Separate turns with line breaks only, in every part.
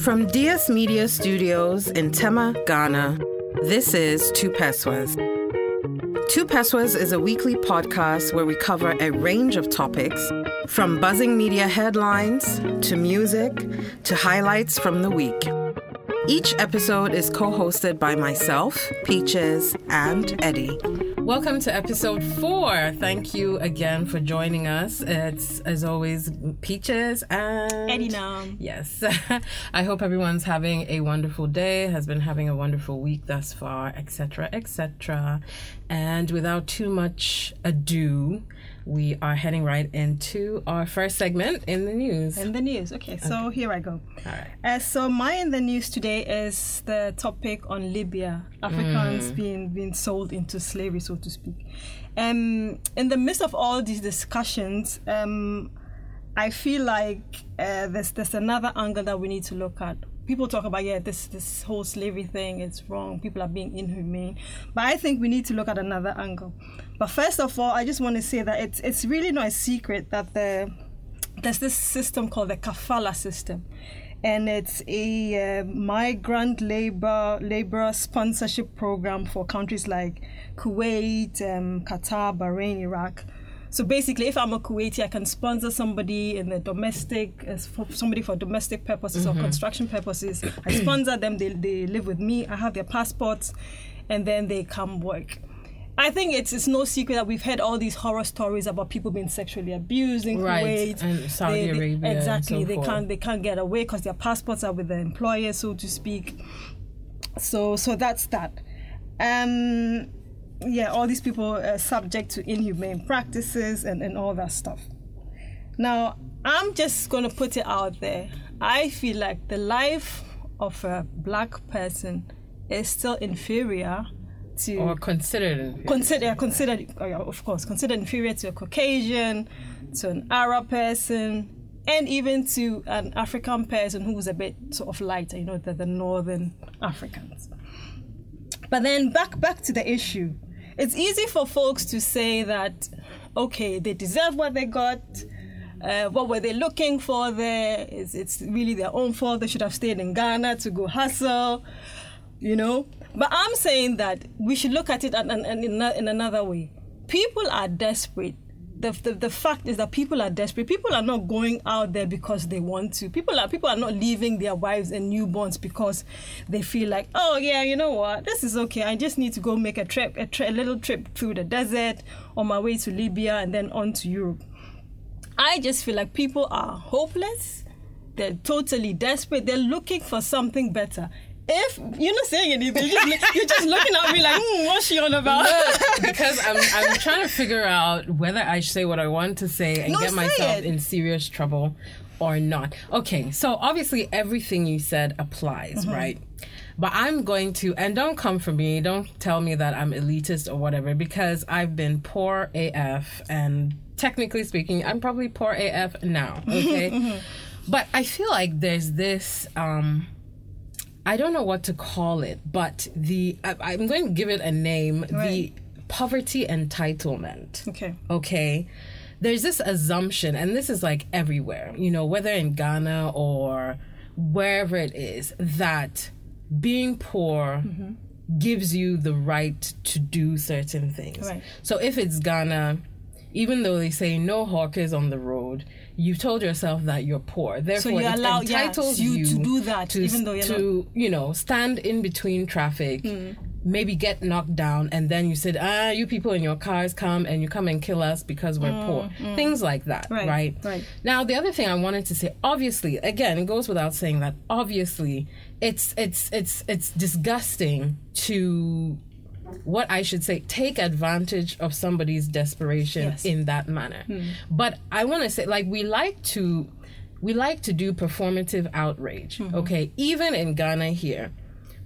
From DS Media Studios in Tema, Ghana, this is Two Pesewas. Two Pesewas is a weekly podcast where we cover a range of topics from buzzing media headlines to music to highlights from the week. Each episode is co hosted by myself, Peaches, and Eddie. Welcome to episode four. Thank you again for joining us. It's, as always, Peaches and
Eddie Nam.
Yes. I hope everyone's having a wonderful day, has been having a wonderful week thus far, etc., etc. And without too much ado, we are heading right into our first segment in the news.
In the news. Okay, so
Okay.
here I go.
All right.
Uh, so my in the news today is the topic on Libya, Africans being being sold into slavery, so to speak. Um, in the midst of all these discussions, um, I feel like uh, there's there's another angle that we need to look at. People talk about yeah, this this whole slavery thing is wrong. People are being inhumane, but I think we need to look at another angle. But first of all, I just want to say that it's it's really not a secret that the there's this system called the kafala system and it's a uh, migrant labor labor sponsorship program for countries like kuwait um, qatar bahrain iraq so basically if i'm a kuwaiti i can sponsor somebody in the domestic as for somebody for domestic purposes or construction purposes i sponsor them they, they live with me i have their passports and then they come work I think it's it's no secret that we've heard all these horror stories about people being sexually abused in
Right,
Kuwait,
and Saudi
They- they-
Arabia
exactly,
so
they
forth.
can't they can't get away because their passports are with the employer, so to speak. So so that's that. Um, yeah, all these people are subject to inhumane practices and and all that stuff. Now I'm just gonna put it out there. I feel like the life of a black person is still inferior to
Or considered. inferior.
consider considered of course considered inferior to a Caucasian, to an Arab person, and even to an African person who's a bit sort of lighter, you know, the, the northern Africans. But then back back to the issue. It's easy for folks to say that okay, they deserve what they got. Uh, what were they looking for there? It's, it's really their own fault. They should have stayed in Ghana to go hustle you know. But I'm saying that we should look at it and in, in another way. People are desperate. The, the, the fact is that people are desperate. People are not going out there because they want to. People are people are not leaving their wives and newborns because they feel like, oh yeah, you know what, this is okay. I just need to go make a trip, a, tri- a little trip through the desert on my way to Libya and then on to Europe. I just feel like people are hopeless. They're totally desperate. They're looking for something better. If you're not saying anything, you're just, you're just looking at me like, hmm, what's she on about?
because I'm, I'm trying to figure out whether I say what I want to say and
No,
get
say
myself
it.
in serious trouble or not. Okay, so obviously everything you said applies,
Mm-hmm.
right? But I'm going to, and don't come for me, don't tell me that I'm elitist or whatever, because I've been poor AF, and technically speaking, I'm probably poor AF now, okay?
Mm-hmm.
But I feel like there's this, um, I don't know what to call it, but the I, I'm going to give it a name: the poverty entitlement.
okay.
Okay, there's this assumption, and this is like everywhere, you know, whether in Ghana or wherever it is, that being poor mm-hmm. gives you the right to do certain things.
Right.
So if it's Ghana, even though they say no hawkers on the road, you've told yourself that you're poor. Therefore,
you
it
allow- yeah, you
you
to do that,
to,
even though you're
to you know stand in between traffic. Hmm. Maybe get knocked down, and then you said, "Ah, you people in your cars come and you come and kill us because we're hmm, poor." Hmm. Things like that,
Right,
right?
right.
Now, the other thing I wanted to say, obviously, again, it goes without saying that obviously, it's it's it's it's disgusting to what I should say, take advantage of somebody's desperation
Yes.
in that manner. Hmm. But I want to say, like, we like to we like to do performative outrage. Hmm. Okay, even in Ghana here,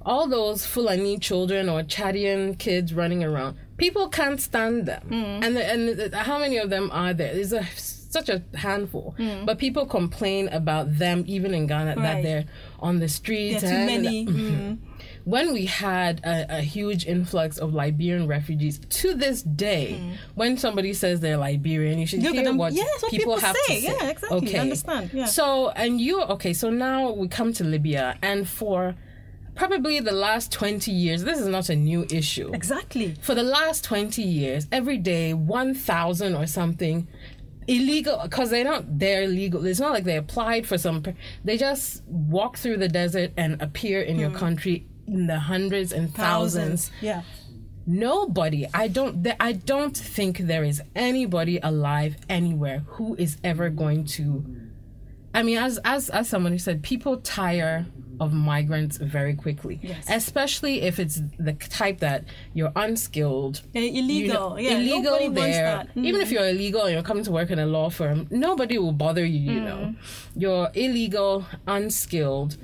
all those Fulani children or Chadian kids running around, people can't stand them. Hmm. And the, and the, how many of them are there? There's a such a handful. But people complain about them even in Ghana that they're on the streets.
There are too
and-
many. Mm.
When we had a, a huge influx of Liberian refugees, to this day, mm. when somebody says they're Liberian, you should
Look
hear
them-
what
yes, what
people,
people
have
say.
to say.
Yeah, exactly.
Okay,
Understand, yeah.
So, and you okay? So now we come to Libya, and for probably the last twenty years, this is not a new issue
Exactly.
for the last 20 years every day 1000 or something illegal because they don't they're legal it's not like they applied for some they just walk through the desert and appear in your hmm. country in the hundreds and thousands
Yeah.
nobody i don't i don't think there is anybody alive anywhere who is ever going to i mean as as as someone who said people tire of migrants very quickly
Yes.
especially if it's the type that you're unskilled
Yeah,
you
illegal.
know,
yeah.
illegal there.
that. Mm.
Even if you're illegal and you're coming to work in a law firm, nobody will bother you. You
Mm.
know, you're illegal, unskilled,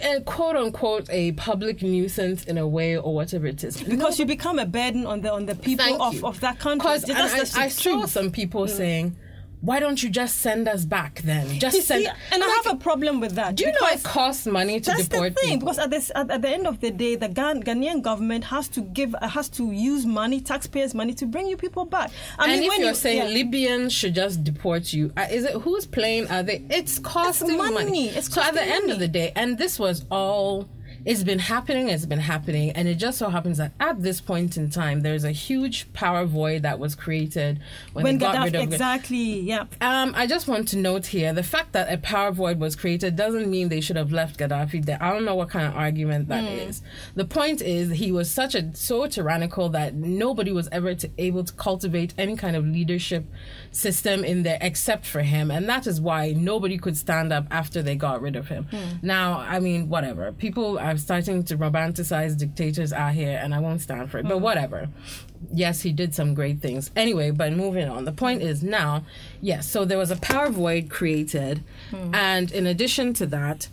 and quote unquote a public nuisance in a way or whatever it is.
because you become a burden on the on the people of, of that country.
Because
That's
I, I saw some people mm. saying, "Why don't you just send us back then? Just
You
send."
see, and I have a problem with that.
Do you know it costs money to
That's the
deport
thing,
people?
because at, this, at, at the end of the day, the Ghan- Ghanaian government has to give, uh, has to use money, taxpayers' money, to bring you people back. I
and
mean,
if
when
you're
you,
saying
yeah.
Libyans should just deport you, uh, is it who's playing? Are they? It's costing
money. It's
so at the
costing
end of the day, and this was all. It's been happening. It's been happening, and it just so happens that at this point in time, there's a huge power void that was created when,
when
they got
Gaddafi,
rid of
exactly, yeah.
um, I just want to note here the fact that a power void was created doesn't mean they should have left Gaddafi there. I don't know what kind of argument that is. The point is he was such a so tyrannical that nobody was ever to, able to cultivate any kind of leadership system in there except for him, and that is why nobody could stand up after they got rid of him. Now, I mean, whatever. People are starting to romanticize dictators out here, and I won't stand for it. But mm-hmm. whatever yes, he did some great things. Anyway, but moving on. The point is now, yes, so there was a power void created. Hmm. And in addition to that,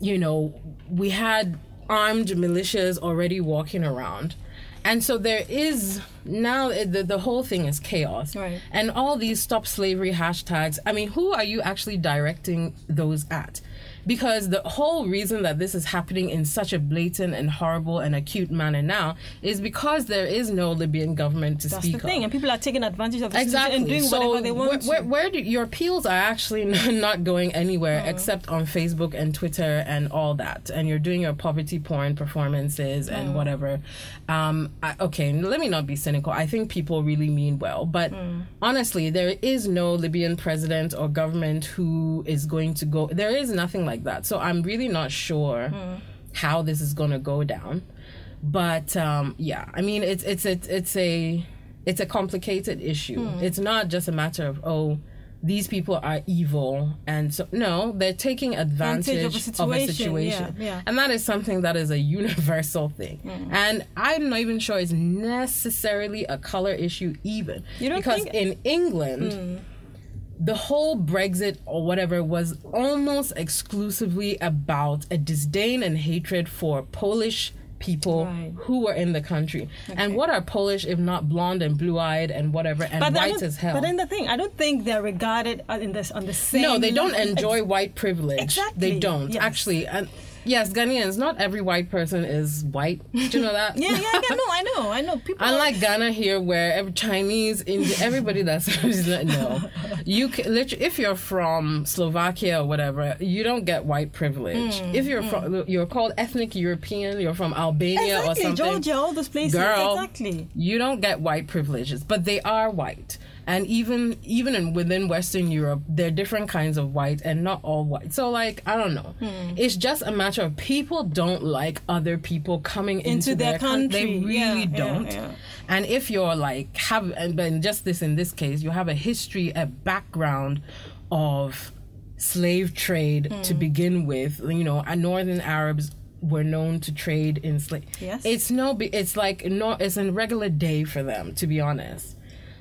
you know, we had armed militias already walking around. And so there is now it- the, the whole thing is chaos.
Right.
And all these stop slavery hashtags, I mean, who are you actually directing those at? Because the whole reason that this is happening in such a blatant and horrible and acute manner now is because there is no Libyan government to
That's
speak of.
That's the thing, and people are taking advantage of the
Exactly.
and doing
so
whatever they want
where, where, where do your appeals are actually not going anywhere except on Facebook and Twitter and all that, and you're doing your poverty porn performances and whatever. Um, I, okay, let me not be cynical. I think people really mean well, but honestly, there is no Libyan president or government who is going to go. There is nothing like that. So I'm really not sure how this is going to go down. But um, yeah, I mean, it's it's it's it's a it's a complicated issue. Hmm. It's not just a matter of oh, these people are evil, and so no, they're taking advantage,
Advantage of a
of a
situation,
situation,
yeah, yeah.
and that is something that is a universal thing. Hmm. And I'm not even sure it's necessarily a color issue, even because
think-
in England hmm. The whole Brexit or whatever was almost exclusively about a disdain and hatred for Polish people
Right.
who were in the country. And what are Polish if not blonde and blue eyed and whatever and
I
white as hell?
But then the thing, I don't think they're regarded uh, in this on the same.
no, they don't
level.
enjoy white privilege.
Exactly,
They don't
yes.
actually. And yes, Ghanaians. Not every white person is white. Do you know that?
Yeah, yeah, yeah. No, I know, I know. People.
Unlike Ghana here, where every Chinese, Indian, everybody that's no, you can, literally, if you're from Slovakia or whatever, you don't get white privilege.
Mm,
if you're from, you're called ethnic European, you're from Albania
exactly,
or something.
Georgia, all those places.
Girl,
exactly.
you don't get white privileges, but they are white. And even even in, within Western Europe, there are different kinds of white, and not all white. So, like, I don't know.
Hmm.
It's just a matter of people don't like other people coming into,
Into their
They
country.
really
Yeah, yeah,
don't.
yeah.
And if you're like have, and just this in this case, you have a history, a background of slave trade to
Hmm.
begin with. You know, and Northern Arabs were known to trade in slave.
Yes.
It's no, it's like no, it's a regular day for them, to be honest.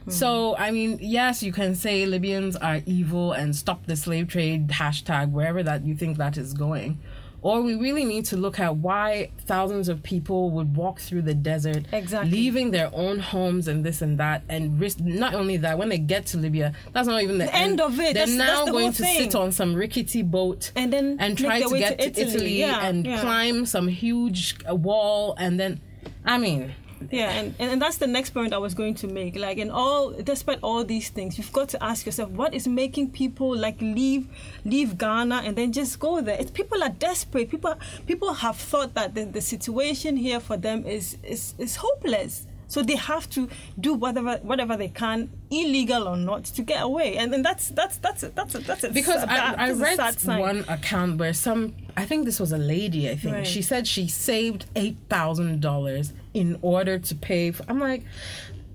So I mean, yes, you can say Libyans are evil and stop the slave trade hashtag wherever that you think that is going, or we really need to look at why thousands of people would walk through the desert,
Exactly.
leaving their own homes and this and that, and risk. Not only that, when they get to Libya, that's not even the,
end of it.
They're
That's-
now
that's the
going to
thing.
sit on some rickety boat
And then
and try to get
to
to
Italy.
Italy,
Yeah,
and
yeah.
climb some huge wall, and then, I mean,
Yeah, and, and that's the next point I was going to make. Like, in all, despite all these things, you've got to ask yourself, what is making people like leave, leave Ghana and then just go there? It's people are desperate. People, people have thought that the, the situation here for them is is, is hopeless. So they have to do whatever whatever they can, illegal or not, to get away. And then that's that's that's a, that's a, that's a
because
sad-
I, I read
sad sign.
one account where some I think this was a lady I think
Right.
she said she saved eight thousand dollars in order to pay for I'm like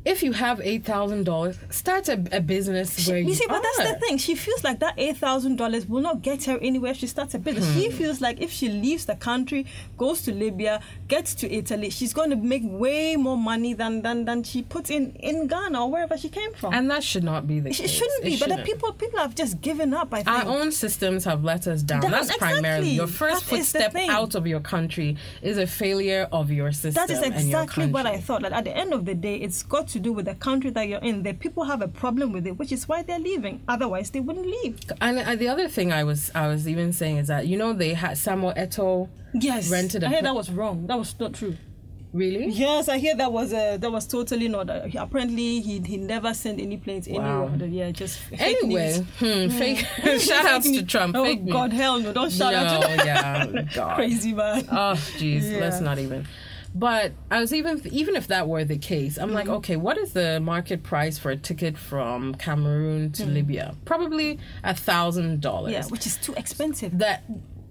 if you have eight thousand dollars start a, a business where you,
You see, but that's the thing. She feels like that eight thousand dollars will not get her anywhere she starts a business.
Hmm.
She feels like if she leaves the country, goes to Libya, gets to Italy, she's going to make way more money than than, than she puts in in Ghana or wherever she came from.
and that should not be the case.
it, shouldn't be.
It
but the
shouldn't.
people people have just given up. I think.
our own systems have let us down.
Down,
That's primarily
exactly.
your first
That
footstep out of your country is a failure of your system.
that is exactly what I thought. Like at the end of the day, it's got to do with the country that you're in. The people have a problem with it, which is why they're leaving. Otherwise, they wouldn't leave.
And uh, the other thing I was I was even saying is that you know they had Samuel Eto'o
Yes,
rented a
I heard that was wrong. That was not true.
really
Yes, I hear that was uh, that was totally not. Uh, apparently, he he never sent any planes
Wow.
anywhere. Yeah, just fake
Anyway,
news.
hmm, fake. shout outs to. Trump.
Oh
fake news.
God, hell no! Don't shout
no,
out to
yeah, God.
Crazy man.
Oh, jeez, let's not even. But I was even even if that were the case, I'm
Mm-hmm.
like, okay, what is the market price for a ticket from Cameroon to Libya? Probably a thousand dollars.
Yeah, which is too expensive.
That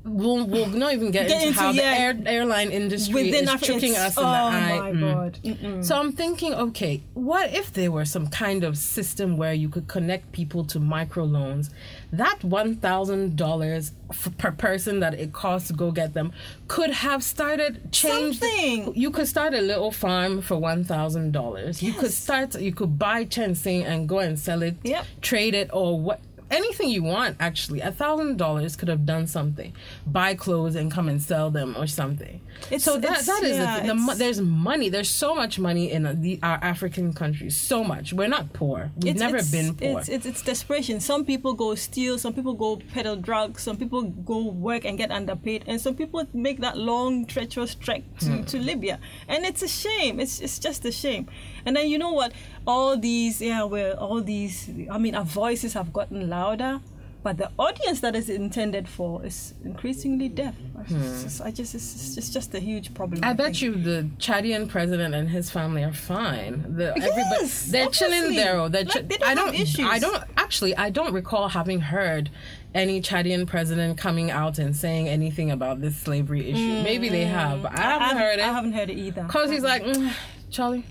we'll, we'll not even get,
Get
into,
into,
how
yeah.
the air, airline industry
Within
is
Africa,
tricking us in the
oh
eye.
my
Mm.
God. Mm-mm.
So I'm thinking, okay, what if there were some kind of system where you could connect people to microloans? That one thousand dollars per person that it costs to go get them could have started change.
Something.
You could start a little farm for one thousand dollars. You could start. You could buy ginseng and go and sell it.
Yep.
Trade it or what. Anything you want, actually, a thousand dollars could have done something. Buy clothes and come and sell them or something.
It's-
so that
it's-
that is
yeah,
the, the, there's money. There's so much money in uh, the, our African countries. So much. We're not poor. We've
It's-
never
it's-
been poor.
It's, it's, desperation. Some people go steal, some people go peddle drugs, some people go work and get underpaid, and some people make that long, treacherous trek to,
Hmm.
to Libya. And it's a shame. It's, it's just a shame. And then you know what? All these, yeah, where all these, I mean, our voices have gotten louder. But the audience that is intended for is increasingly deaf. I just, I just it's, it's just a huge problem.
Hmm. I bet
think.
you the Chadian president and his family are fine. The, everybody,
Yes,
they're chilling there. oh, They're
Like,
chi-
they don't
I don't.
issues.
I don't actually. I don't recall having heard any Chadian president coming out and saying anything about this slavery issue. Maybe they have. But I haven't heard it.
I haven't heard it either.
Cause he's like, mm, Charlie,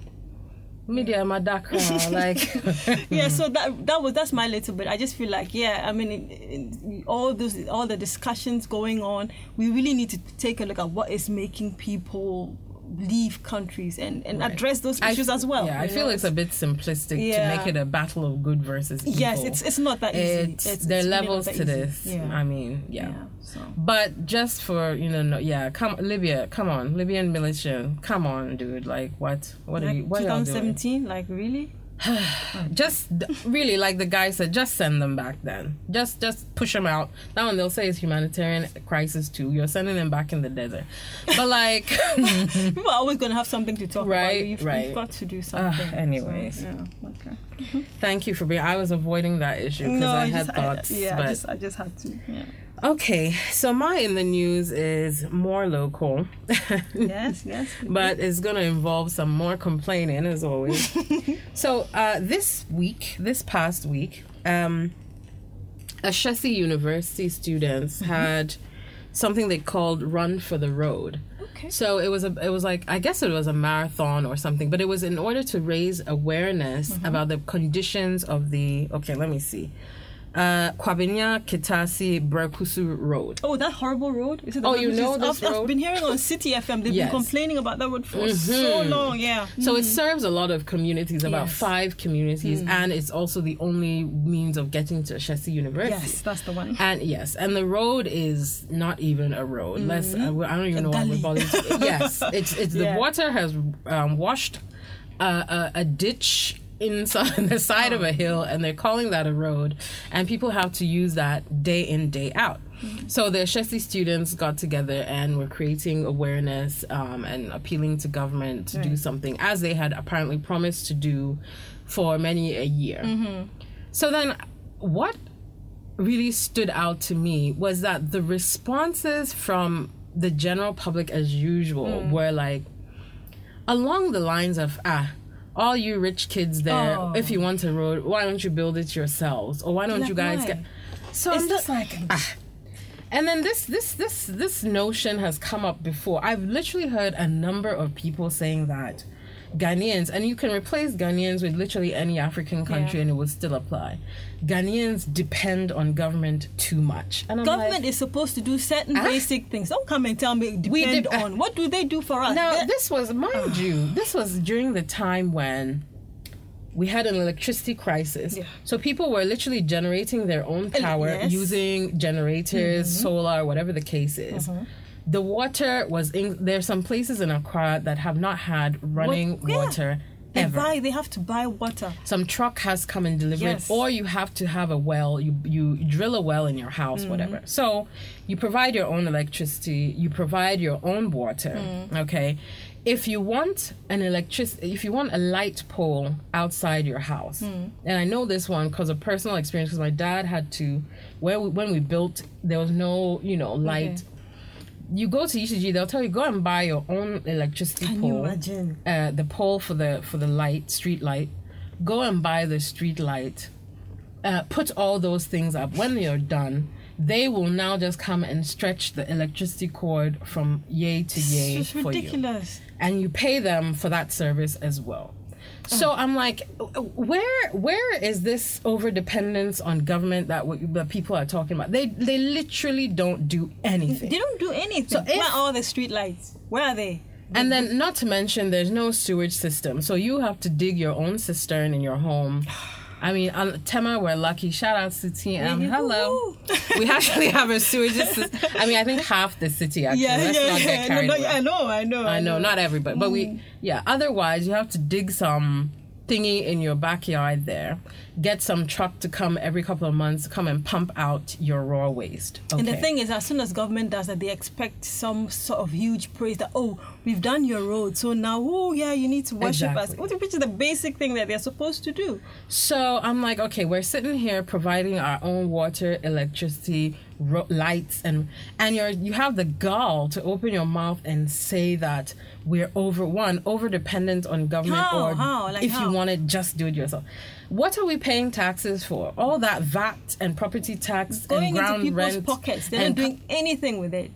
media my dark like.
yeah so that that was that's my little bit i just feel like yeah i mean in, in, all those all the discussions going on we really need to take a look at what is making people leave countries and and
Right.
address those
I-
issues as well
Yeah, I
you
feel
know?
it's a bit simplistic
Yeah.
to make it a battle of good versus evil.
yes it's it's not that easy
It's,
it's,
there are
really
levels to this.
yeah
I mean, yeah.
yeah so
But just for you know, no, yeah, come Libya, come on, Libyan militia, come on, dude. Like what? What are you?
like
What are y'all doing?
2017 like really
Just really, like the guy said, just send them back. Then just just push them out. That one they'll say is humanitarian crisis too. You're sending them back in the desert. But like,
people are always going to have something to talk
Right,
about you've,
right.
you've got to do something
anyways.
so, yeah okay
thank you for being. I was avoiding that issue because
no
I
I
had
just,
thoughts.
I, yeah
but
I just, I just had to yeah
okay, so my in the news is more local.
yes yes
but it's going to involve some more complaining as always. so uh, this week, this past week, um, Ashesi University students had something they called Run for the Road.
Okay.
So it was a it was like I guess it was a marathon or something, but it was in order to raise awareness about the conditions of the okay, let me see. Uh, Kwabenya Kitase Berekuso Road.
Oh, that horrible road. Is it the
Oh, you know
is-
this
I've, I've been hearing on City FM. They've
Yes.
been complaining about that road for so long. Yeah.
So it serves a lot of communities, about
Yes.
five communities, and it's also the only means of getting to Ashesi University.
yes, that's the one.
And yes, and the road is not even a road. Let's I, I don't even
Mm-hmm. A
know what we're it. Yes, it's it's
Yeah.
the water has um, washed uh, a, a ditch inside the side of a hill, and they're calling that a road, and people have to use that day in day out.
Mm-hmm.
So the Ashesi students got together and were creating awareness um, and appealing to government to do something as they had apparently promised to do for many a year.
Mm-hmm.
So then, what really stood out to me was that the responses from the general public, as usual,
Mm.
were like along the lines of ah. All you rich kids there,
Oh.
if you oh. want a road, why don't you build it yourselves? Or why don't
Like,
you guys
why?
get so
It's
I'm
just like ah.
and then this this this this notion has come up before. I've literally heard a number of people saying that Ghanaians, and you can replace Ghanaians with literally any African country
Yeah.
and it would still apply. Ghanaians depend on government too much. And
government
like,
is supposed to do certain
Ah.
basic things. Don't come and tell me depend
We did-
on. What do they do for us?
now
They-
this was mind ah. you, this was during the time when we had an electricity crisis.
Yeah.
So people were literally generating their own power
yes.
using generators, mm-hmm. solar, whatever the case is. Mm-hmm. The water was in there's some places in Accra that have not had running
yeah.
water
they
ever.
buy. They have to buy water.
some truck has come and delivered
Yes.
or you have to have a well you you drill a well in your house
Mm-hmm.
whatever so you provide your own electricity you provide your own water
Mm.
okay if you want an electric if you want a light pole outside your house
Mm.
and i know this one because of personal experience because my dad had to where we, when we built there was no you know light you go to ECG, they'll tell you go and buy your own electricity
Can
pole
you imagine?
uh, the pole for the for the light street light. Go and buy the street light. Uh, put all those things up. When you're done they will now just come and stretch the electricity cord from yay to yay
It's
for you.
ridiculous.
and you pay them for that service as well so I'm like, where where is this over dependence on government that w- that people are talking about? They they literally don't do anything.
They don't do anything.
So
Where
if-
are all the street lights? Where are they?
And then, not to mention, there's no sewage system, so you have to dig your own cistern in your home. I mean, um, Tema, we're lucky. Shout out to TM. Hello. we actually have a sewage system. I mean, I think half the city actually.
Yeah,
Let's
yeah,
not
yeah. No, no,
away.
I know, I know.
I know, not everybody, but
Mm.
we, yeah. Otherwise, you have to dig some thingy in your backyard there, get some truck to come every couple of months, come and pump out your raw waste. Okay.
And the thing is, as soon as government does that, they expect some sort of huge praise that, oh, we've done your road, so now, oh, yeah, you need to worship
Exactly.
us, which is the basic thing that they're supposed to do.
So I'm like, okay, we're sitting here providing our own water, electricity, ro- lights, and and you're you have the gall to open your mouth and say that we're over one over dependent on government,
How?
or
How? Like
if
how?
you want it, just do it yourself. What are we paying taxes for? All that VAT and property tax
Going
and
into people's
rent
pockets, they're not doing anything with it.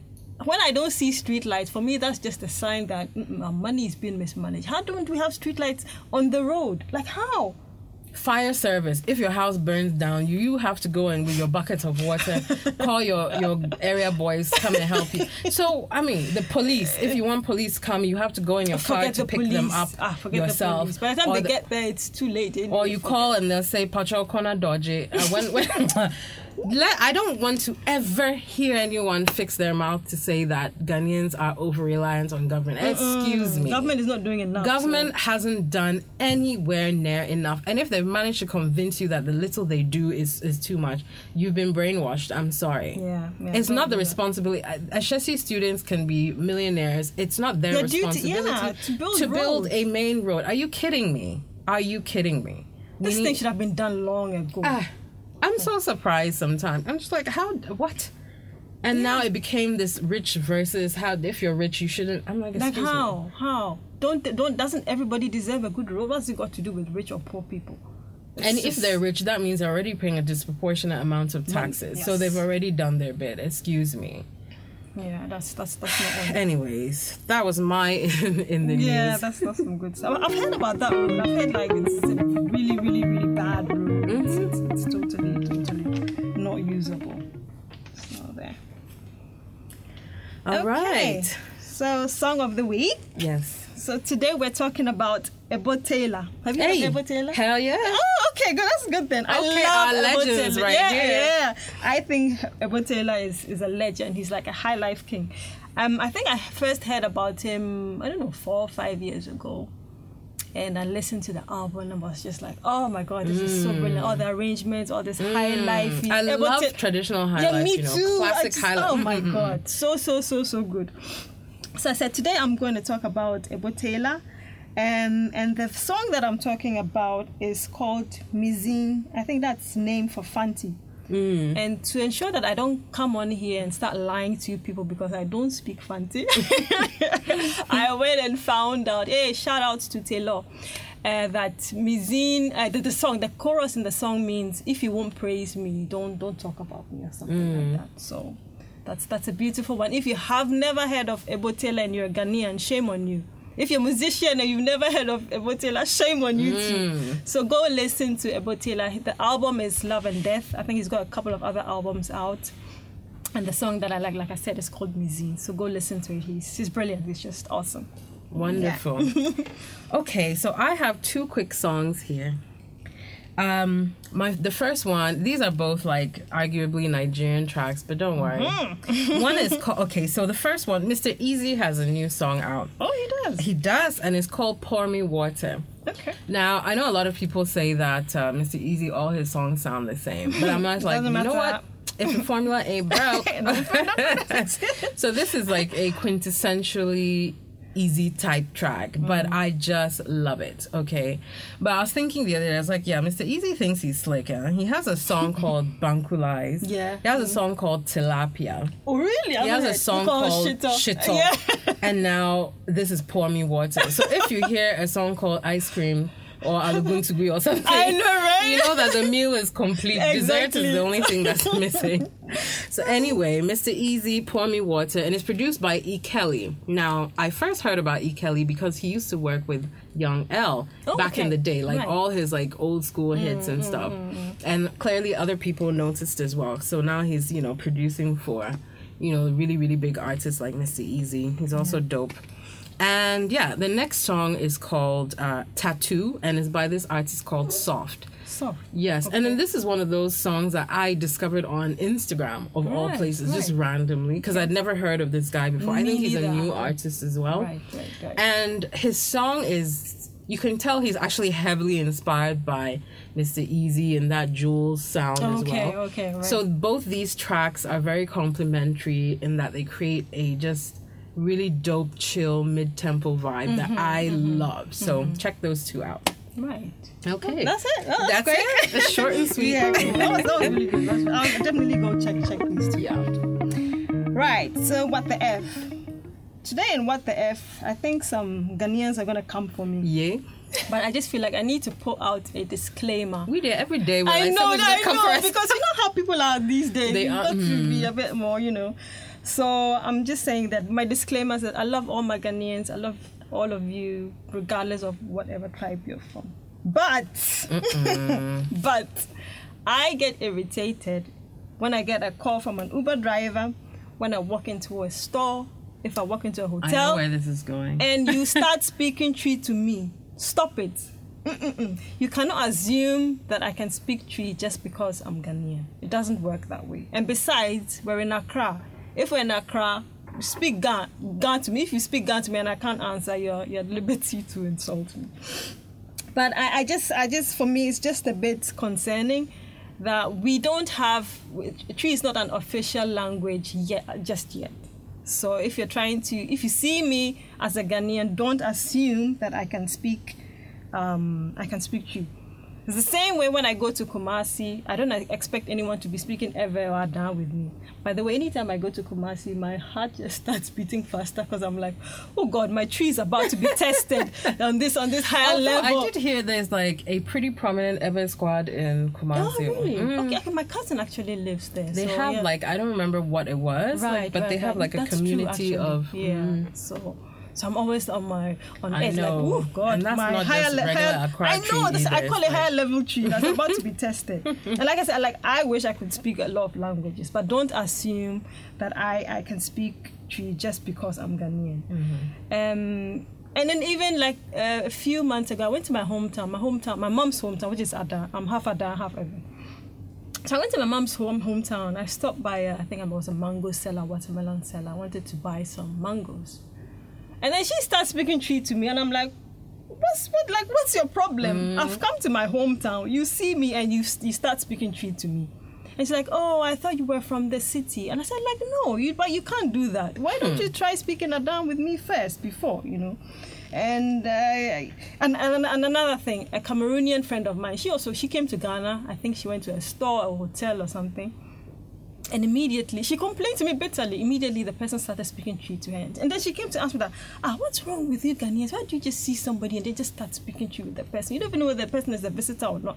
When I don't see street lights, for me, that's just a sign that our money is being mismanaged. How don't we have street lights on the road? Like, how?
Fire service if your house burns down you, you have to go in with your bucket of water call your your area boys come and help you so i mean the police if you want police come you have to go in your car to
the
pick
police.
them up
ah, forget
yourself
the. By the time
or
they
the-
get there, it's too late.
or you call and they'll say patrol corner dodgy uh, when, when let, i don't want to ever hear anyone fix their mouth to say that ghanaians are over reliant on government excuse me
Government is not doing enough.
Government hasn't done anywhere near enough. And if they've managed to convince you that the little they do is, is too much, you've been brainwashed. I'm sorry.
Yeah, yeah,
it's not the responsibility. Ashesi students can be millionaires. It's not their
Their duty-
responsibility
yeah, to build
build a main road. Are you kidding me? Are you kidding me? We
This
need-
thing should have been done long ago.
Ah, I'm so surprised sometimes. I'm just like, how? What? And now it became this rich versus how if you're rich you shouldn't. I'm like,
like
excuse me.
how? How? Don't don't doesn't everybody deserve a good role? What's it got to do with rich or poor people? It's
And if they're rich, that means they're already paying a disproportionate amount of taxes. So they've already done their bit. Excuse me.
Yeah, that's that's that's not. on.
Anyways, that was my in, in the
Yeah,
news.
Yeah, that's that's some good stuff. I've heard about that road. I've heard like it's a really, really, really bad road. Mm-hmm. It's, it's, it's totally, totally not usable. So there.
All
Okay.
right.
So song of the week.
Yes.
So today we're talking about Ebo Taylor. Have you
Hey.
heard of Ebo Taylor?
Hell yeah.
Oh, okay, good. That's good then. I
Okay,
love
our
Ebo
legends
Taylor.
right
yeah,
here.
Yeah, I think Ebo Taylor is, is a legend. He's like a high life king. Um, I think I first heard about him, I don't know, four or five years ago. And I listened to the album and I was just like, oh my god, this is so brilliant. All the arrangements, all this high life.
Mm. I
Ebo
love
Ta-
traditional life.
yeah, me
you know,
too.
Classic
just-
life.
Oh my god, so so so so good. So I said today I'm going to talk about Ebo Taylor, and and the song that I'm talking about is called Mizine. I think that's name for Fanti.
Mm.
And to ensure that I don't come on here and start lying to you people because I don't speak Fanti, I went and found out. Hey, shout out to Taylor. Uh, that Mizine, uh, the, the song, the chorus in the song means if you won't praise me, don't don't talk about me or something like that. So that's that's a beautiful one. If you have never heard of Ebo Taylor and you're a Ghanaian, shame on you. If you're a musician and you've never heard of Ebo Taylor, shame on you too. Mm. So go listen to Ebo Taylor. The album is Love and Death. I think he's got a couple of other albums out. And the song that I like, like I said, is called Mizine. So go listen to it. He's, he's brilliant. He's just awesome.
Wonderful. okay, so I have two quick songs here. Um, my the first one. These are both like arguably Nigerian tracks, but don't worry. one is called. Okay, so the first one, Mr. Eazi has a new song out.
Oh, he does.
He does, and it's called "Pour Me Water."
Okay.
Now I know a lot of people say that uh, Mr. Eazi, all his songs sound the same, but I'm not like, you know what? If the formula ain't broke, so this is like a quintessentially Eazi type track, but
Mm.
I just love it. Okay, but I was thinking the other day, I was like, yeah, Mr. Eazi thinks he's slick. He has a song called Bankulize.
Yeah.
He has a song called Tilapia.
Oh, really?
He has a song called Shit Talk.
Yeah.
and now this is Pour Me Water. So if you hear a song called Ice Cream or Aluguntugui or something,
I know, right?
you know that the meal is complete. Dessert is the only thing that's missing. So anyway, Mr. Eazi, Pour Me Water, and it's produced by E. Kelly. Now, I first heard about E. Kelly because he used to work with Young L
Oh,
back in the day, like
Right.
all his like old school hits and stuff. Mm, mm, mm, and clearly other people noticed as well. So now he's, you know, producing for, you know, really, really big artists like Mr. Eazi. He's also mm-hmm. dope. And yeah, the next song is called uh, Tattoo and is by this artist called Soft.
Soft.
Yes, and then this is one of those songs that I discovered on Instagram of all places, just randomly, because I'd never heard of this guy before. I think he's a new artist as well.
right, right, right.
And his song is, you can tell he's actually heavily inspired by Mr. Eazi and that Juls sound as
Okay,
well.
okay, right.
So both these tracks are very complementary in that they create a just really dope, chill, mid tempo vibe
Mm-hmm,
that I love. So check those two out.
right.
Okay.
That's it. Oh, that's,
That's
great.
it. It's short and sweet.
Yeah, that was, that was really good. I'll definitely go check check these two
Yeah.
out. Right. So what the f? Today in what the f, I think some Ghanaians are gonna come for me,
Yeah.
but I just feel like I need to put out a disclaimer.
We there every day. We're
I
like,
know
somebody's
that, I
gonna come
know
for us.
because you know how people are these days.
They
You've
are,
got to be
mm.
a bit more, you know. So I'm just saying that my disclaimer is that I love all my Ghanaians. I love all of you, regardless of whatever tribe you're from. But, but I get irritated when I get a call from an Uber driver, when I walk into a store, if I walk into a
I know
hotel,
where this is going.
and you start speaking Twi to me. Stop it. Mm-mm-mm. You cannot assume that I can speak Twi just because I'm Ghanaian. It doesn't work that way. And besides, we're in Accra. If we're in Accra, speak Ga Ga to me. If you speak Ga to me and I can't answer, you're, you're at liberty to insult me. But I, I just, I just, for me, it's just a bit concerning that we don't have. Twi is not an official language yet, just yet. So if you're trying to, if you see me as a Ghanaian, don't assume that I can speak, um, I can speak Twi. It's the same way when I go to Kumasi, I don't expect anyone to be speaking Ewe or down with me. By the way, anytime I go to Kumasi, my heart just starts beating faster because I'm like, oh God, my Twi is about to be tested on this on this higher level.
I did hear there's like a pretty prominent Ewe squad in Kumasi.
Oh really?
Mm.
Okay, okay, my cousin actually lives there.
They
so,
have
yeah.
like I don't remember what it was, like,
right,
but
right,
they have
right.
like a
That's
community
actually.
of
yeah.
Mm.
So So I'm always on my on
I
edge, like, oh God,
And that's
my
not
higher
just
le-
regular
higher.
Accra
I know. This, I call it higher level Twi that's about to be tested. and like I said, like I wish I could speak a lot of languages, but don't assume that I I can speak Twi just because I'm Ghanaian.
Mm-hmm.
Um, and then even like uh, a few months ago, I went to my hometown, my hometown, my mom's hometown, which is Ada. I'm half Ada, half Evan. So I went to my mom's home hometown. I stopped by, uh, I think I was a mango seller, watermelon seller. I wanted to buy some mangoes, and then she starts speaking Twi to me, and I'm like, "What's what? Like, what's your problem? I've come to my hometown. You see me, and you you start speaking Twi to me." And she's like, "Oh, I thought you were from the city." And I said, "Like, no, you but you can't do that. Why don't you try speaking Adam with me first before, you know?" And, uh, and and and another thing, a Cameroonian friend of mine, she also she came to Ghana. I think she went to a store or hotel or something. And immediately, she complained to me bitterly. Immediately, the person started speaking Twi to her. And then she came to ask me that, ah, what's wrong with you Ghanaians? Why do you just see somebody and they just start speaking Twi with the person? You don't even know whether the person is a visitor or not.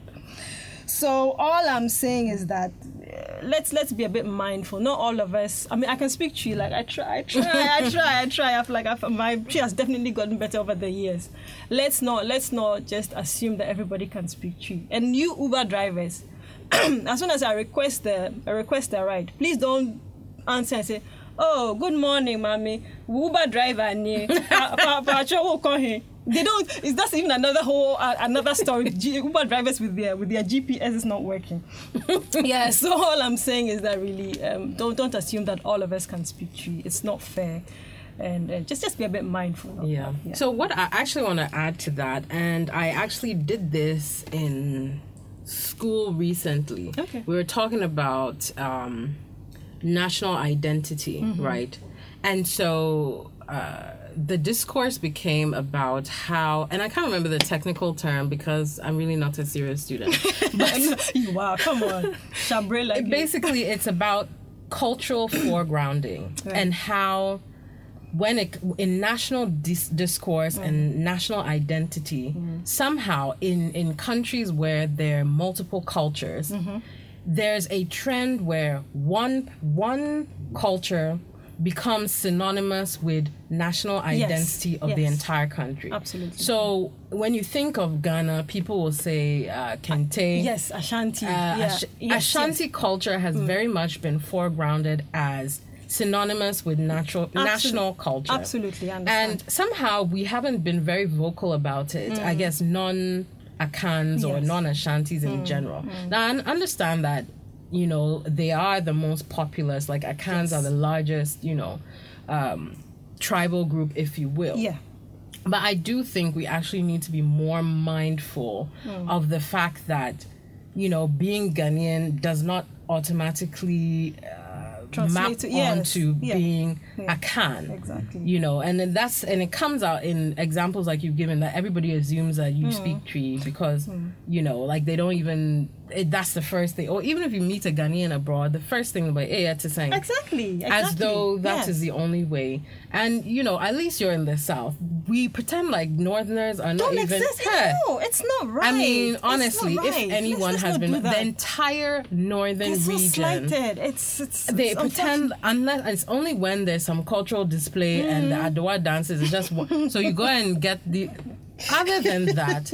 So all I'm saying is that uh, let's let's be a bit mindful. Not all of us. I mean, I can speak Twi. Like I try, I try, I try, I try. I've like I've, my Twi has definitely gotten better over the years. Let's not let's not just assume that everybody can speak Twi. And you Uber drivers, as soon as I request the I request a ride, please don't answer and say, "Oh, good morning, mommy. Uber driver ni pa pa pa cho ko he." They don't. Is that's even another whole uh, another story? G, Uber drivers with their with their GPS is not working. yeah. So all I'm saying is that really um, don't don't assume that all of us can speak Twi. It's not fair, and uh, just just be a bit mindful. Of
Yeah.
that.
So what I actually want to add to that, and I actually did this in school recently.
Okay.
We were talking about um, national identity,
Mm-hmm.
right? And so uh, the discourse became about how, and I can't remember the technical term because I'm really not a serious student.
But wow, come on, Chabre like
basically it's about cultural foregrounding
Right.
and how when it in national dis- discourse and national identity somehow in in countries where there are multiple cultures there's a trend where one one culture becomes synonymous with national identity of the entire country
Absolutely.
so when you think of ghana people will say uh, kente
Yes, Ashanti.
uh,
yeah.
Ash-
yes,
Ashanti
yes. Mm.
culture has very much been foregrounded as synonymous with natural national culture.
Absolutely, understand.
And somehow we haven't been very vocal about it. I guess non Akans or
Mm. Yes. Mm.
non Ashantis in general. Now I understand that you know they are the most populous. Like Akans are the largest. You know. Um, tribal group if you will
Yeah.
but I do think we actually need to be more mindful
Hmm.
of the fact that, you know, being Ghanaian does not automatically uh,
Translate
map
to- yes,
onto
yeah.
being
Yeah,
Akan.
exactly.
You know, and then that's and it comes out in examples like you've given that everybody assumes that you mm. speak Twi because mm. you know, like they don't even. It, that's the first thing, or even if you meet a Ghanaian abroad, the first thing be, hey, to saying
Exactly,
as though that is
Yes.
the only way. And you know, at least you're in the South. We pretend like Northerners are not
Don't
even.
exist.
Huh.
No, it's not right.
I mean, honestly,
right.
if anyone
Let's- let's
has been
that.
the entire northern
They're so slighted. It's it's.
They
it's
pretend unless it's only when there's some cultural display and the
Mm.
Adowa dances. It's just one- so you go and get the. Other than that,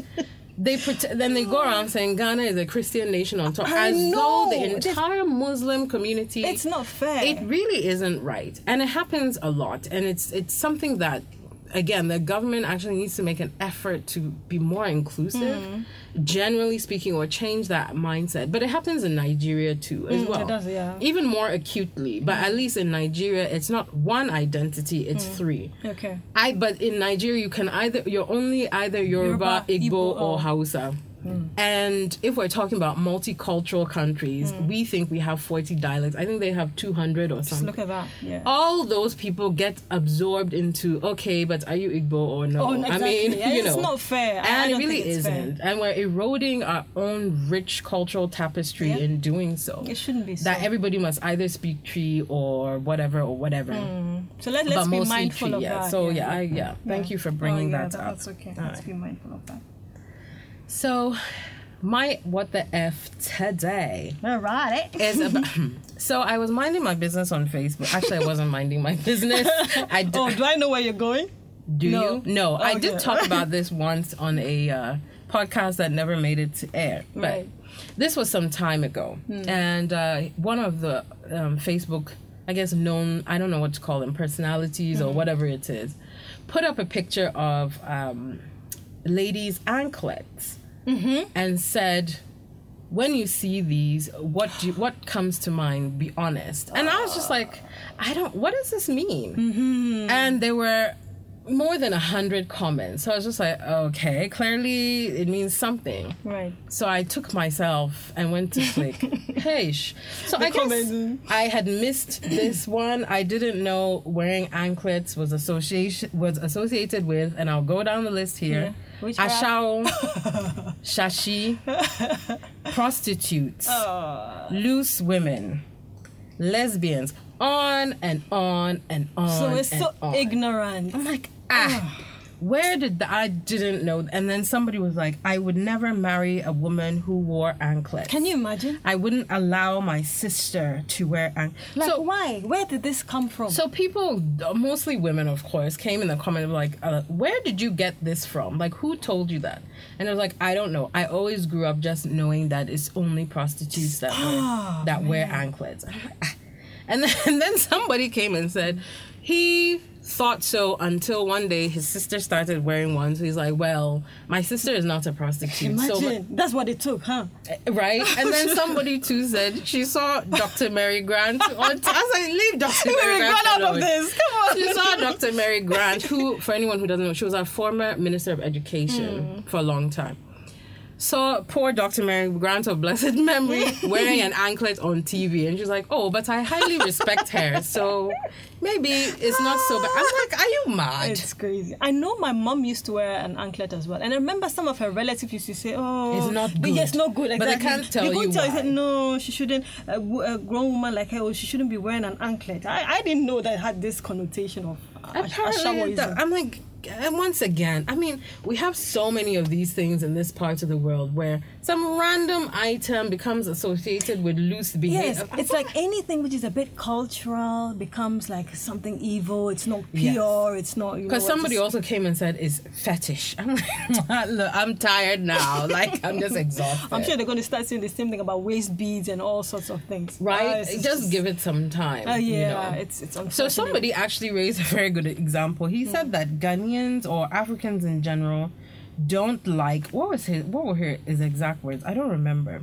they pretend, then they go around saying Ghana is a Christian nation on top,
I
as though the
know.
Entire Muslim community.
It's not fair.
It really isn't right, and it happens a lot, and it's it's something that. Again, the government actually needs to make an effort to be more inclusive,
Mm.
generally speaking, or change that mindset. But it happens in Nigeria too, as well
Mm, it does, yeah.
even more acutely but at least in nigeria it's not one identity it's
Mm.
three
okay.
i but in nigeria you can either you're only either yoruba,
Yoruba,
igbo,
Igbo,
or
or-
hausa and if we're talking about multicultural countries mm. we think we have 40 dialects i think they have 200 or
Just
something
look at that. Yeah.
all those people get absorbed into okay but are you igbo or no
Oh,
i
exactly.
mean
Yeah,
you
it's not fair. I- I
and it really
it's fair.
isn't and we're eroding our own rich cultural tapestry
Yeah.
in doing so
It shouldn't be so.
that everybody must either speak Twi or whatever or whatever. Mm.
so let, let's
but
be mindful
Twi,
of
yeah.
that.
So yeah, I, yeah. Thank you for bringing
oh, yeah,
that up.
That's okay.
All
let's
right.
be mindful of that.
So my what the f today
All right.
is about. so I was minding my business on Facebook. Actually, I wasn't minding my business. I d-
Oh, do I know where you're going?
Do
No.
you? No, I did talk about this once on a uh, podcast that never made it to air. But
Right.
this was some time ago. And uh, one of the um, Facebook, I guess, known, I don't know what to call them, personalities or whatever it is, put up a picture of um, ladies' anklets Mm-hmm. and said, when you see these, what do you, what comes to mind? Be honest. And I was just like, I don't. What does this mean? Mm-hmm. And they were more than a hundred comments. So I was just like, okay, clearly it means something.
Right.
So I took myself and went to click. hey, sh- so I guess. I had missed this one. I didn't know wearing anklets was association was associated with, and I'll go down the list here.
Yeah. Witchcraft.
Ashao, shashi, prostitutes,
Uh,
loose women, lesbians, on and on and on.
so it's so
on.
ignorant.
I'm like, ah, where did the, I didn't know? And then somebody was like, I would never marry a woman who wore anklets.
Can you imagine?
I wouldn't allow my sister to wear anklets.
Like,
so,
why? Where did this come from?
so people, mostly women, of course, came in the comment of like, uh, where did you get this from? Like, who told you that? And I was like, I don't know. I always grew up just knowing that it's only prostitutes that wear, that wear anklets. And then, and then somebody came and said he thought so until one day his sister started wearing one. So he's like, well, my sister is not a prostitute. So
Imagine. That's what it took, huh?
Eh, right? And then somebody too said she saw Dr. Mary Grant. On, I was like, leave Dr. Mary
Mary
Grant
out of this. Come on.
She saw Dr. Mary Grant, who, for anyone who doesn't know, she was our former Minister of Education mm. for a long time. Saw poor Dr. Mary Grant of blessed memory wearing an anklet on TV, and she's like, "Oh, but I highly respect her, so maybe it's not so bad." I'm like, "Are you mad?"
It's crazy. I know my mom used to wear an anklet as well, and I remember some of her relatives used to say, "Oh,
It's not
but
good."
Yeah, it's not good."
But they can't tell
they couldn't
you
tell
why.
said, no, she shouldn't. A, a grown woman like her, oh, she shouldn't be wearing an anklet. I, I didn't know that had this connotation of
Apparently, it does.
Ashawoism.
I'm like, and once again, I mean, we have so many of these things in this part of the world where some random item becomes associated with loose behavior.
Yes, it's like anything which is a bit cultural becomes like something evil. It's not
Yes.
pure. It's not.
Because somebody also came and said it's fetish. I'm like, look, I'm tired now. Like, I'm just exhausted.
I'm sure they're going to start saying the same thing about waist beads and all sorts of things.
Right?
Ah, it's
just, give it some time.
Uh,
you
yeah,
know?
it's it's
So somebody actually raised a very good example. He said that Ghanaians or Africans in general don't like what was his what were his, his exact words? I don't remember.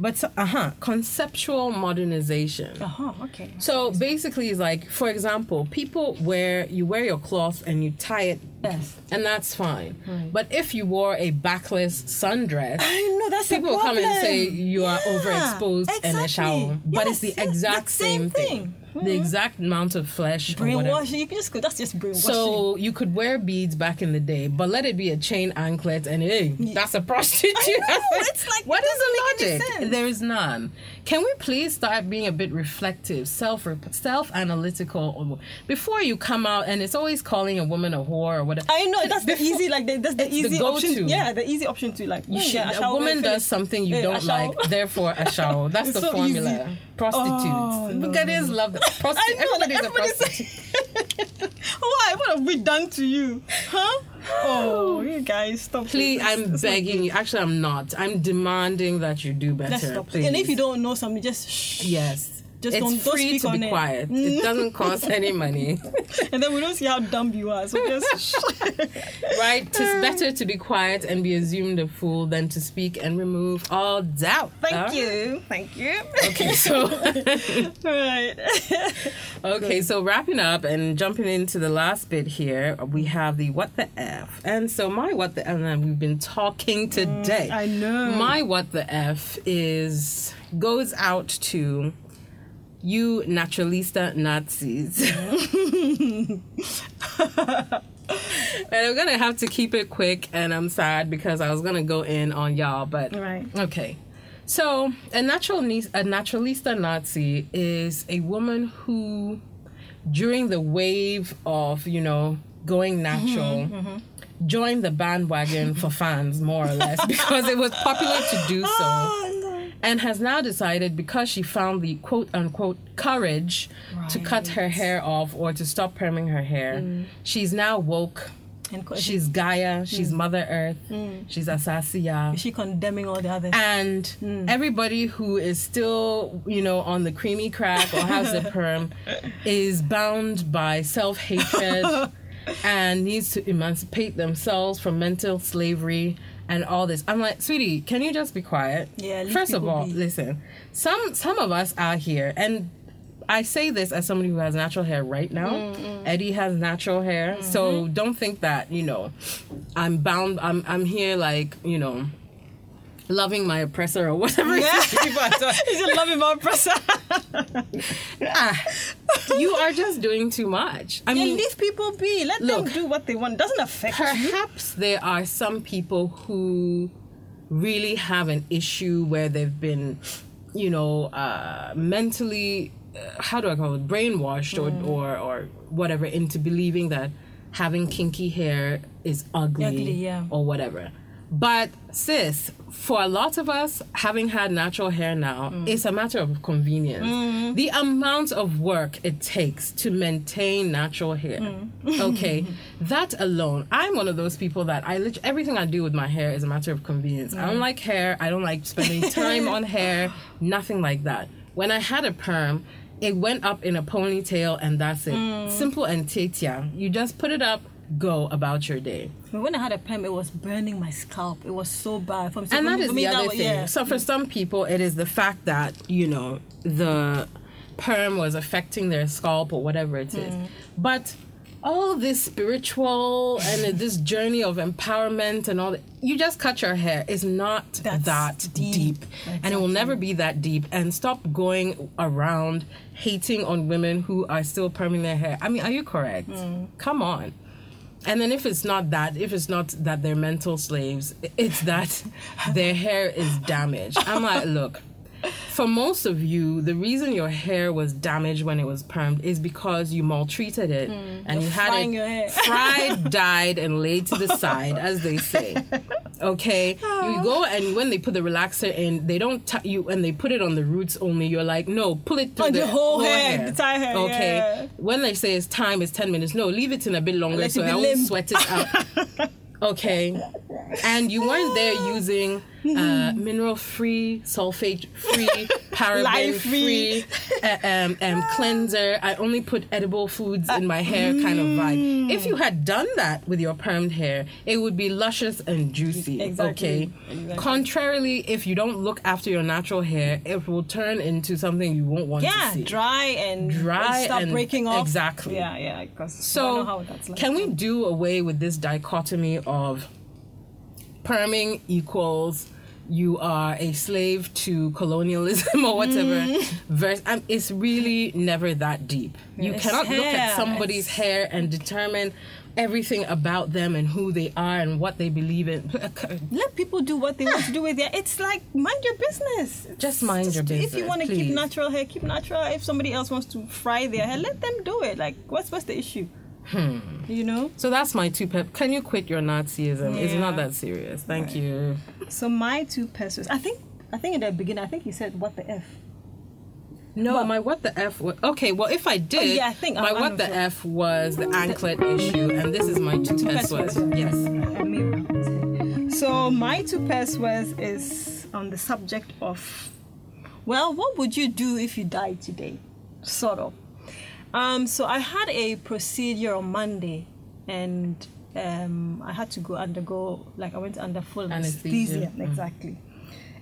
But uh huh, conceptual modernization.
Uh huh. Okay.
So basically, it's like, for example, people wear you wear your cloth and you tie it,
Yes.
and that's fine. But if you wore a backless sundress,
I know that's
people come and say you are
Yeah,
overexposed in ashawo. But it's the
Yes, yes,
exact same,
same
thing.
thing.
The exact amount of flesh.
Brainwashing. You can just go. That's just brainwashing.
So you could wear beads back in the day, but let it be a chain anklet, and hey, that's a prostitute.
I know, it's like,
what
it
is the
doesn't make any
logic? There is none. Can we please start being a bit reflective, self self analytical before you come out? And it's always calling a woman a whore or whatever.
I know that's the easy. Like the, that's the
the
easy
go-to.
option. Yeah, the easy option to like.
You should,
yeah,
a woman does something you
Eh,
don't like, therefore ashawo. That's
It's
the
so
formula.
easy.
Prostitutes.
Oh, no,
Ghanaians
no.
love that.
I
Prosti-
know. Like,
everybody's a prostitute.
Why? What have we done to you? Huh? Oh, oh, you guys, stop.
Please,
it.
I'm begging you. Actually, I'm not. I'm demanding that you do better.
Let's stop.
Please.
And if you don't know something, just shh.
yes.
Just
it's
don't- don't
free to be
it.
quiet. It doesn't cost any money,
And then we don't see how dumb you are. So just
right? It's better to be quiet and be assumed a fool than to speak and remove all doubt.
Thank
Huh?
you. Thank you.
Okay, so
right.
okay, so wrapping up and jumping into the last bit here, we have the what the f, and so my what the f, and then we've been talking today.
Mm, I know.
my what the f is goes out to you naturalista Nazis. and I'm gonna have to keep it quick, and I'm sad because I was gonna go in on y'all, but
Right.
okay. So a natural a naturalista Nazi is a woman who, during the wave of you know going natural. Mm-hmm, mm-hmm. Joined the bandwagon for fans, more or less, because it was popular to do so
Oh.
And has now decided because she found the quote unquote courage to cut her hair off or to stop perming her hair, mm. she's now woke. She's Gaia, she's mm. Mother Earth, mm. she's Asase Yaa.
is she condemning all the others?
And everybody who is still, you know, on the creamy crack or has a perm is bound by self hatred and needs to emancipate themselves from mental slavery and all this. I'm like, sweetie, can you just be quiet?
Yeah,
First of all,
be.
listen. Some some of us out here, and I say this as somebody who has natural hair right now. Eddie has natural hair,
Mm-hmm.
so don't think that you know I'm bound. I'm I'm here like you know loving my oppressor or whatever.
Yeah.
are
Is it loving my oppressor?
Ah, you are just doing too much. I
yeah,
mean,
leave people be. Let
Look.
them do what they want. It doesn't affect you.
perhaps there are some people who really have an issue where they've been, you know, uh, mentally, uh, how do I call it, brainwashed or, or or whatever into believing that having kinky hair is ugly,
Ugly, yeah.
or whatever. But sis, for a lot of us, having had natural hair now, mm. it's a matter of convenience. Mm. The amount of work it takes to maintain natural hair. Mm. Okay, that alone, I'm one of those people that I everything I do with my hair is a matter of convenience. I don't like hair. I don't like spending time on hair. Nothing like that. When I had a perm. It went up in a ponytail and that's it. Simple and titia. You just put it up, go about your day.
When I had a perm, it was burning my scalp. It was so bad. For me, so
and
for
that
me-
is
me,
the other thing.
yeah.
So for some people, it is the fact that you know the perm was affecting their scalp or whatever it is.
Mm.
But all this spiritual and this journey of empowerment and all that, you just cut your hair. It's not
That's
that deep,
deep.
and it will never be that deep. And stop going around hating on women who are still perming their hair. I mean, are you correct?
Mm.
Come on. And then if it's not that, if it's not that they're mental slaves, it's that their hair is damaged. I'm like, look, for most of you, the reason your hair was damaged when it was permed is because you maltreated it and you had it fried, dyed, and laid to the side, as they say. Okay, you ah. go and when they put the relaxer in, they don't t- you and they put it on the roots only. You're like, no, pull it through
On
the,
the whole hair, the entire hair,
Okay,
yeah.
when they say it's time, it's ten minutes. No, leave it in a bit longer so I won't
limp.
sweat it out. okay, and you weren't there using uh, mineral free, sulfate free, paraben
Life-free.
uh, um, um, cleanser. I only put edible foods in my hair, kind of vibe. If you had done that with your permed hair, it would be luscious and juicy.
Exactly.
Okay.
Exactly.
Contrarily, if you don't look after your natural hair, it will turn into something you won't want
yeah,
to see.
dry and
Dry
start
and-
breaking off.
exactly.
Yeah, yeah.
So,
know how that's like.
can we do away with this dichotomy of perming equals you are a slave to colonialism or whatever? Verse, um, it's really never that deep. You
It's
cannot look at somebody's hair and determine everything about them and who they are and what they believe in.
Let people do what they want to do with their. It's like mind your business.
Just mind your business.
If you want to keep natural hair, keep natural. If somebody else wants to fry their hair, let them do it. Like, what's what's the issue?
Hmm.
You know.
So that's my two pep. Can you quit your Nazism? It's not that serious. Thank you.
So my two pesos. I think. I think in the beginning, I think you said what the f.
No,
Well-
my what the f was okay. Well, if I did,
Oh, yeah, I think
my
I'm-
what
I'm
the
sure.
f was the anklet issue, and this is my two pesos.
pesos.
Yes.
So my two pesos is on the subject of, well, what would you do if you died today? Sort of. Um, so I had a procedure on Monday, and um, I had to go undergo, like I went under full
Anesthesia.
anesthesia, exactly.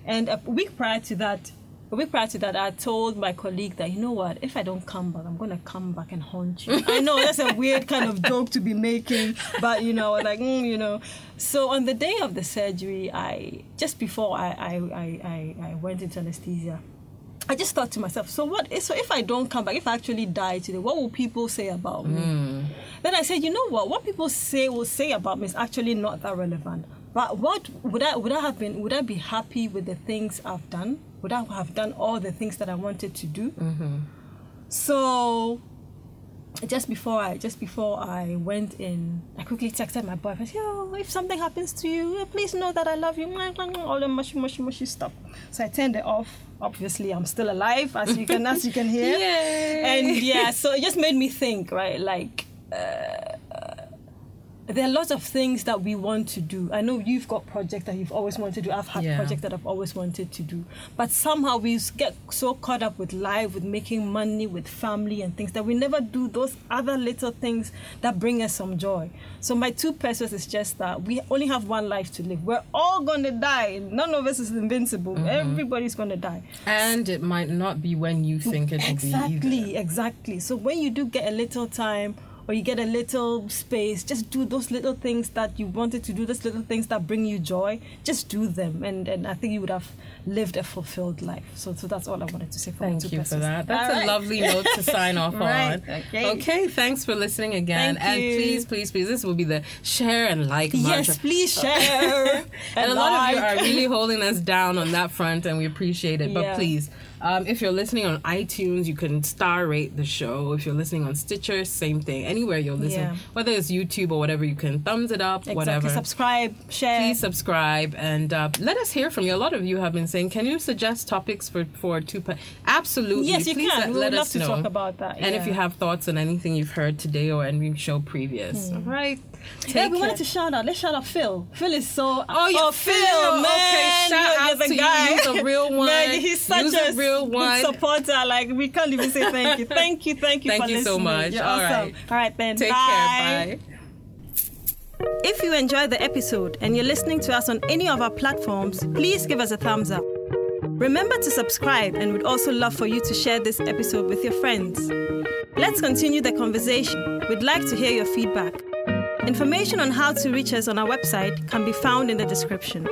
And a week prior to that, a week prior to that, I told my colleague that you know what, if I don't come back, I'm gonna come back and haunt you. I know that's a weird kind of joke to be making, but you know, like mm, you know. So on the day of the surgery, I just before I, I, I, I went into anesthesia. I just thought to myself, so what? So if I don't come back, if I actually die today, what will people say about me? Hmm. Then I said, you know what? What people say will say about me is actually not that relevant. But what would I would I have been? Would I be happy with the things I've done? Would I have done all the things that I wanted to do? Mm-hmm. So just before I just before I went in, I quickly texted my boyfriend, "Yo, if something happens to you, please know that I love you." All the mushy, mushy, mushy stuff. So I turned it off. Obviously, I'm still alive, as you can as you can hear.
Yay.
And yeah, so it just made me think, right? Like. Uh, there are lots of things that we want to do. I know you've got projects that you've always wanted to do. I've had
Yeah.
projects that I've always wanted to do. But somehow we get so caught up with life, with making money, with family and things that we never do those other little things that bring us some joy. So my two pesos is just that we only have one life to live. We're all gonna die. None of us is invincible.
Mm-hmm.
Everybody's gonna die.
And it might not be when you think it will be.
Exactly, exactly. So when you do get a little time or you get a little space, just do those little things that you wanted to do, those little things that bring you joy. Just do them, and and I think you would have lived a fulfilled life. So so that's all I wanted to say. For
Thank you for that. That's
All
a
right.
lovely note to sign off
Right,
on.
okay.
Okay, thanks for listening again.
Thank
and
you.
please, please, please, this will be the share and like
Yes,
mantra.
please share.
And a lot of you are really holding us down on that front, and we appreciate it. But
Yeah.
please, um, if you're listening on iTunes, you can star rate the show. If you're listening on Stitcher, same thing. Anywhere you're listening,
Yeah.
whether it's YouTube or whatever, you can thumbs it up,
Exactly.
whatever.
Subscribe, share.
Please subscribe and uh, let us hear from you. A lot of you have been saying, "Can you suggest topics for for two?" Pa-? Absolutely.
Yes, you
Please
can.
Let,
We would love to
know.
talk about that,
And if you have thoughts on anything you've heard today or any show previous, all right.
Yeah, we
care.
wanted to shout out. Let's shout out Phil. Phil is so.
Oh, yeah, oh, Phil.
man.
Okay, shout out to you.
guy.
He's a real one.
Man, he's such a,
a real one.
supporter. Like we can't even say thank you. Thank you, thank you.
Thank
for
you so
listening.
much.
You're
All
awesome.
right.
All right then.
Take
bye.
care. Bye.
If you enjoyed the episode and you're listening to us on any of our platforms, please give us a thumbs up. Remember to subscribe and we'd also love for you to share this episode with your friends. Let's continue the conversation. We'd like to hear your feedback. Information on how to reach us on our website can be found in the description.